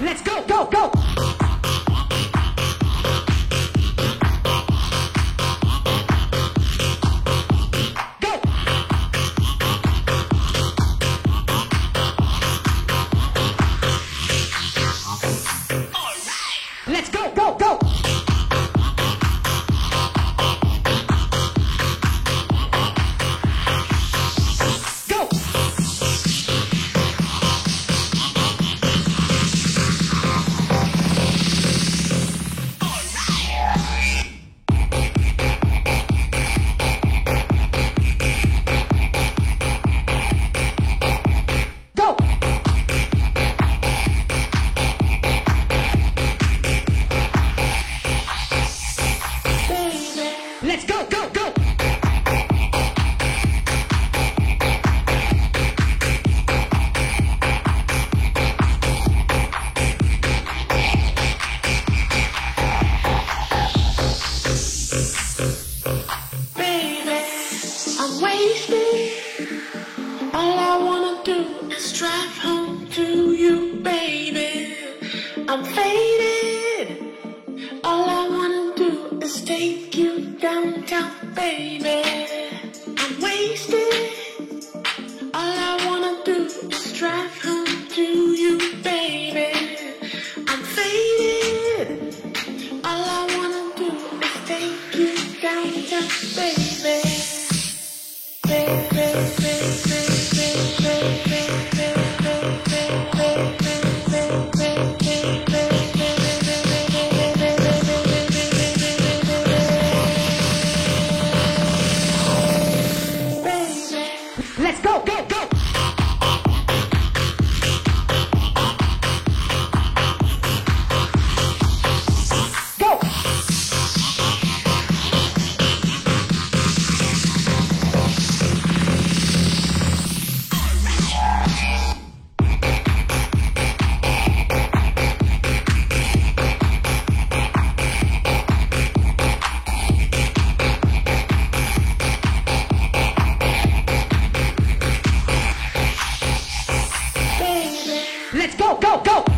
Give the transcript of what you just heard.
Let's go, go, go. Let's go, go. Go. Let's go, go, go. I'm downtown, baby. I'm wasted. All I wanna do is drive home to Let's go, go, go. Go, go, go.